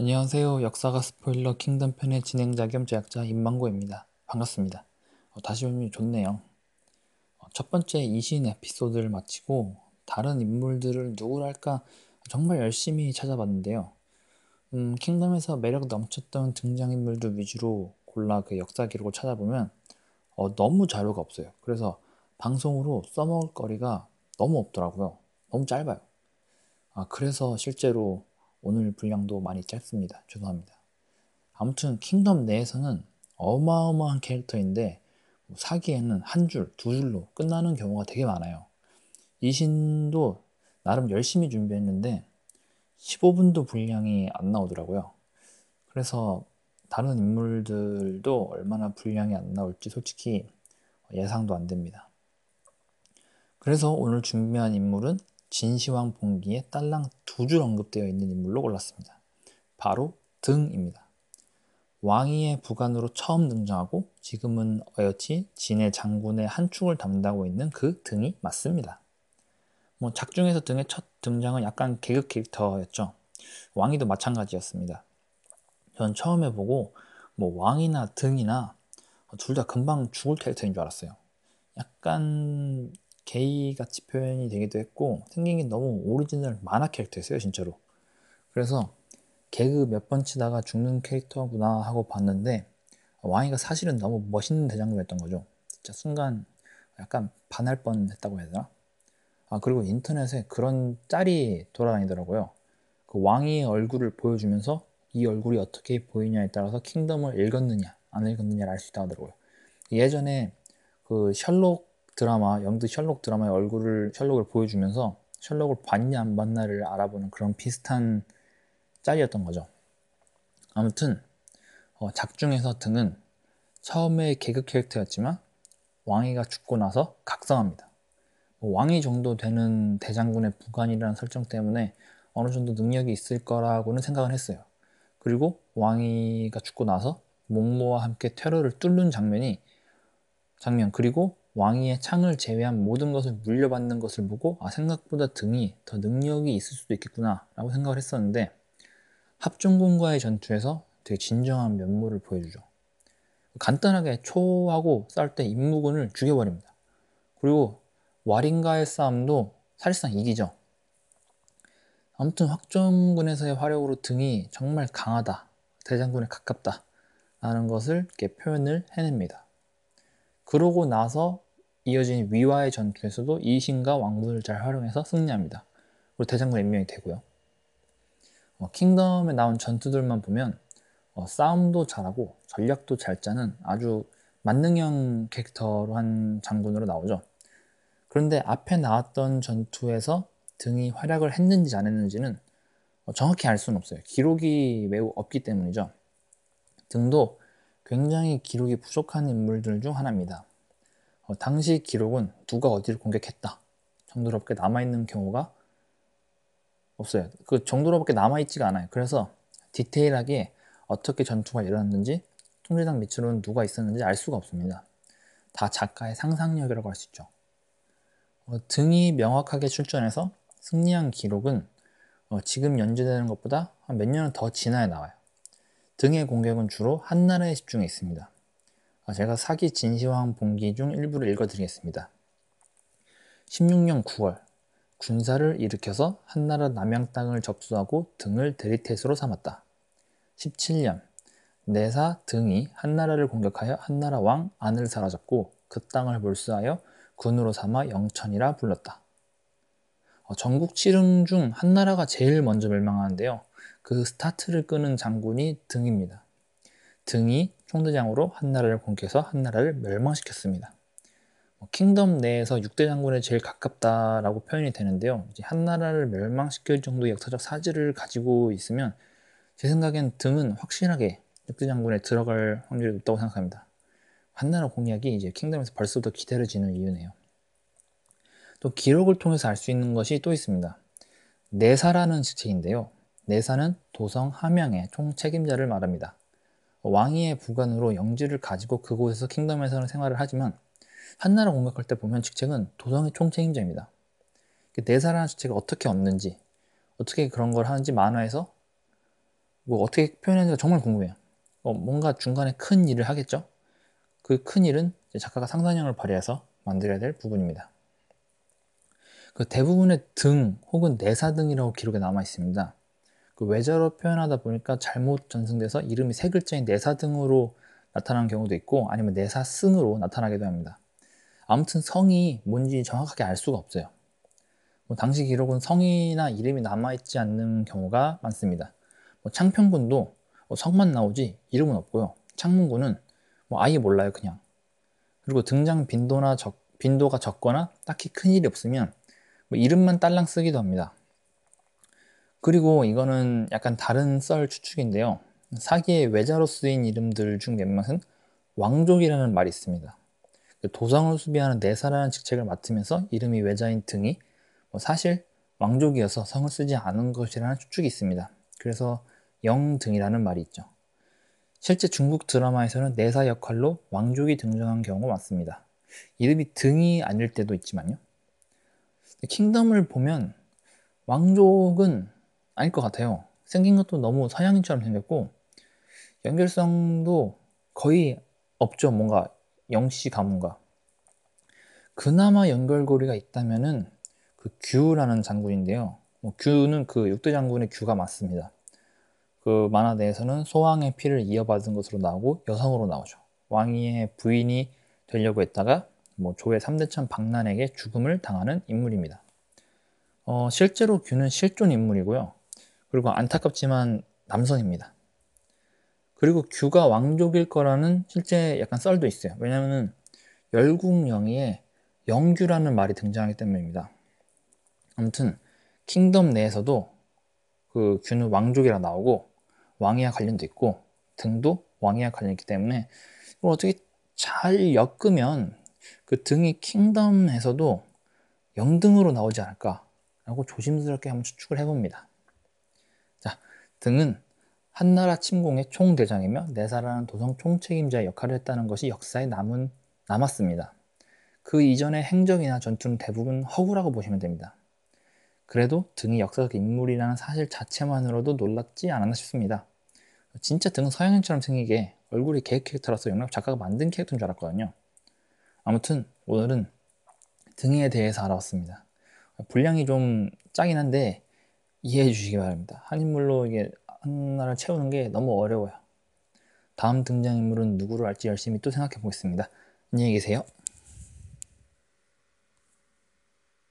안녕하세요. 역사가 스포일러 킹덤 편의 진행자 겸 제작자 임망고입니다. 반갑습니다. 어, 다시 오면 좋네요. 어, 첫 번째 이신 에피소드를 마치고 다른 인물들을 누구랄까 정말 열심히 찾아봤는데요. 음, 킹덤에서 매력 넘쳤던 등장인물들 위주로 골라 그 역사 기록을 찾아보면 어, 너무 자료가 없어요. 그래서 방송으로 써먹을 거리가 너무 없더라고요. 너무 짧아요. 아, 그래서 실제로 오늘 분량도 많이 짧습니다. 죄송합니다. 아무튼 킹덤 내에서는 어마어마한 캐릭터인데 뭐 사기에는 한 줄, 두 줄로 끝나는 경우가 되게 많아요. 이 신도 나름 열심히 준비했는데 15분도 분량이 안 나오더라고요. 그래서 다른 인물들도 얼마나 분량이 안 나올지 솔직히 예상도 안 됩니다. 그래서 오늘 준비한 인물은 진시황 봉기에 딸랑 두 줄 언급되어 있는 인물로 골랐습니다. 바로 등입니다. 왕위의 부관으로 처음 등장하고 지금은 어여치 진의 장군의 한 축을 담당하고 있는 그 등이 맞습니다. 뭐 작중에서 등의 첫 등장은 약간 개그 캐릭터였죠. 왕위도 마찬가지였습니다. 전 처음에 보고 뭐 왕이나 등이나 둘 다 금방 죽을 캐릭터인 줄 알았어요. 약간 게이 같이 표현이 되기도 했고 생긴 게 너무 오리지널 만화 캐릭터였어요 진짜로. 그래서 개그 몇 번 치다가 죽는 캐릭터구나 하고 봤는데 왕이가 사실은 너무 멋있는 대장군이었던 거죠. 진짜 순간 약간 반할 뻔 했다고 해야 되나? 아 그리고 인터넷에 그런 짤이 돌아다니더라고요. 그 왕이의 얼굴을 보여주면서 이 얼굴이 어떻게 보이냐에 따라서 킹덤을 읽었느냐 안 읽었느냐를 알 수 있다고 하더라고요. 예전에 그 셜록 드라마 영드 셜록 드라마의 얼굴을 셜록을 보여주면서 셜록을 봤냐 안 봤냐를 알아보는 그런 비슷한 짤이었던 거죠. 아무튼 어, 작중에서 등은 처음에 개그 캐릭터였지만 왕이가 죽고 나서 각성합니다. 뭐 왕이 정도 되는 대장군의 부관이라는 설정 때문에 어느 정도 능력이 있을 거라고는 생각을 했어요. 그리고 왕이가 죽고 나서 목모와 함께 테러를 뚫는 장면이 장면 그리고 왕위의 창을 제외한 모든 것을 물려받는 것을 보고 아 생각보다 등이 더 능력이 있을 수도 있겠구나 라고 생각을 했었는데 합중군과의 전투에서 되게 진정한 면모를 보여주죠. 간단하게 초하고 싸울 때 임무군을 죽여버립니다. 그리고 와린과의 싸움도 사실상 이기죠. 아무튼 확정군에서의 화력으로 등이 정말 강하다, 대장군에 가깝다 라는 것을 이렇게 표현을 해냅니다. 그러고 나서 이어진 위와의 전투에서도 이신과 왕군을 잘 활용해서 승리합니다. 그리고 대장군 임명이 되고요. 어, 킹덤에 나온 전투들만 보면 어, 싸움도 잘하고 전략도 잘 짜는 아주 만능형 캐릭터로 한 장군으로 나오죠. 그런데 앞에 나왔던 전투에서 등이 활약을 했는지 안 했는지는 어, 정확히 알 수는 없어요. 기록이 매우 없기 때문이죠. 등도 굉장히 기록이 부족한 인물들 중 하나입니다. 어, 당시 기록은 누가 어디를 공격했다 정도로밖에 남아있는 경우가 없어요. 그 정도로밖에 남아있지가 않아요. 그래서 디테일하게 어떻게 전투가 일어났는지 통제장 밑으로는 누가 있었는지 알 수가 없습니다. 다 작가의 상상력이라고 할 수 있죠. 어, 등이 명확하게 출전해서 승리한 기록은 어, 지금 연재되는 것보다 한 몇 년은 더 지나야 나와요. 등의 공격은 주로 한나라에 집중해 있습니다. 아, 제가 사기 진시황 봉기 중 일부를 읽어드리겠습니다. 16년 9월 군사를 일으켜서 한나라 남양 땅을 접수하고 등을 대리태수로 삼았다. 17년 내사 등이 한나라를 공격하여 한나라 왕 안을 사로잡고 그 땅을 몰수하여 군으로 삼아 영천이라 불렀다. 어, 전국 칠흥 중 한나라가 제일 먼저 멸망하는데요. 그 스타트를 끄는 장군이 등입니다. 등이 총대장으로 한나라를 공격해서 한나라를 멸망시켰습니다. 뭐 킹덤 내에서 6대 장군에 제일 가깝다라고 표현이 되는데요. 한나라를 멸망시킬 정도의 역사적 사지를 가지고 있으면 제 생각엔 등은 확실하게 6대 장군에 들어갈 확률이 높다고 생각합니다. 한나라 공략이 이제 킹덤에서 벌써부터 기다려지는 이유네요. 또 기록을 통해서 알 수 있는 것이 또 있습니다. 내사라는 직책인데요. 내사는 도성 함양의 총책임자를 말합니다. 왕위의 부관으로 영지를 가지고 그곳에서 킹덤에서는 생활을 하지만 한나라 공격할 때 보면 직책은 도성의 총책임자입니다. 내사라는 직책을 어떻게 얻는지 어떻게 그런 걸 하는지 만화에서 뭐 어떻게 표현하는지가 정말 궁금해요. 어, 뭔가 중간에 큰 일을 하겠죠? 그 큰 일은 작가가 상상력을 발휘해서 만들어야 될 부분입니다. 그 대부분의 등 혹은 내사 등이라고 기록에 남아 있습니다. 그 외자로 표현하다 보니까 잘못 전승돼서 이름이 세 글자인 내사 등으로 나타나는 경우도 있고 아니면 내사 승으로 나타나기도 합니다. 아무튼 성이 뭔지 정확하게 알 수가 없어요. 뭐 당시 기록은 성이나 이름이 남아있지 않는 경우가 많습니다. 뭐 창평군도 뭐 성만 나오지 이름은 없고요. 창문군은 뭐 아예 몰라요 그냥. 그리고 등장 빈도나 적, 빈도가 적거나 딱히 큰 일이 없으면 뭐 이름만 딸랑 쓰기도 합니다. 그리고 이거는 약간 다른 썰 추측인데요. 사기의 외자로 쓰인 이름들 중 몇몇은 왕족이라는 말이 있습니다. 그 도성을 수비하는 내사라는 직책을 맡으면서 이름이 외자인 등이 뭐 사실 왕족이어서 성을 쓰지 않은 것이라는 추측이 있습니다. 그래서 영 등이라는 말이 있죠. 실제 중국 드라마에서는 내사 역할로 왕족이 등장한 경우가 많습니다. 이름이 등이 아닐 때도 있지만요. 킹덤을 보면 왕족은 아닐 것 같아요. 생긴 것도 너무 서양인처럼 생겼고 연결성도 거의 없죠. 뭔가 영씨 가문과 그나마 연결고리가 있다면은 그 규라는 장군인데요. 뭐 규는 그 육대 장군의 규가 맞습니다. 그 만화 내에서는 소왕의 피를 이어받은 것으로 나오고 여성으로 나오죠. 왕위의 부인이 되려고 했다가 뭐 조의 3대천 박난에게 죽음을 당하는 인물입니다. 어, 실제로 규는 실존 인물이고요. 그리고 안타깝지만 남성입니다. 그리고 규가 왕족일 거라는 실제 약간 썰도 있어요. 왜냐하면 열국영의에 영규라는 말이 등장하기 때문입니다. 아무튼 킹덤 내에서도 그 규는 왕족이라 나오고 왕이와 관련도 있고 등도 왕이와 관련이 있기 때문에 이걸 어떻게 잘 엮으면 그 등이 킹덤에서도 영등으로 나오지 않을까라고 조심스럽게 한번 추측을 해봅니다. 자, 등은 한나라 침공의 총대장이며 내사라는 도성 총책임자의 역할을 했다는 것이 역사에 남은, 남았습니다. 그 이전의 행적이나 전투는 대부분 허구라고 보시면 됩니다. 그래도 등이 역사적 인물이라는 사실 자체만으로도 놀랍지 않았나 싶습니다. 진짜 등은 서양인처럼 생기게 얼굴이 개 캐릭터라서 영락 작가가 만든 캐릭터인 줄 알았거든요. 아무튼 오늘은 등에 대해서 알아봤습니다. 분량이 좀 짜긴 한데 이해해 주시기 바랍니다. 한 인물로 이게 하나를 채우는 게 너무 어려워요. 다음 등장인물은 누구로 할지 열심히 또 생각해 보겠습니다. 안녕히 계세요.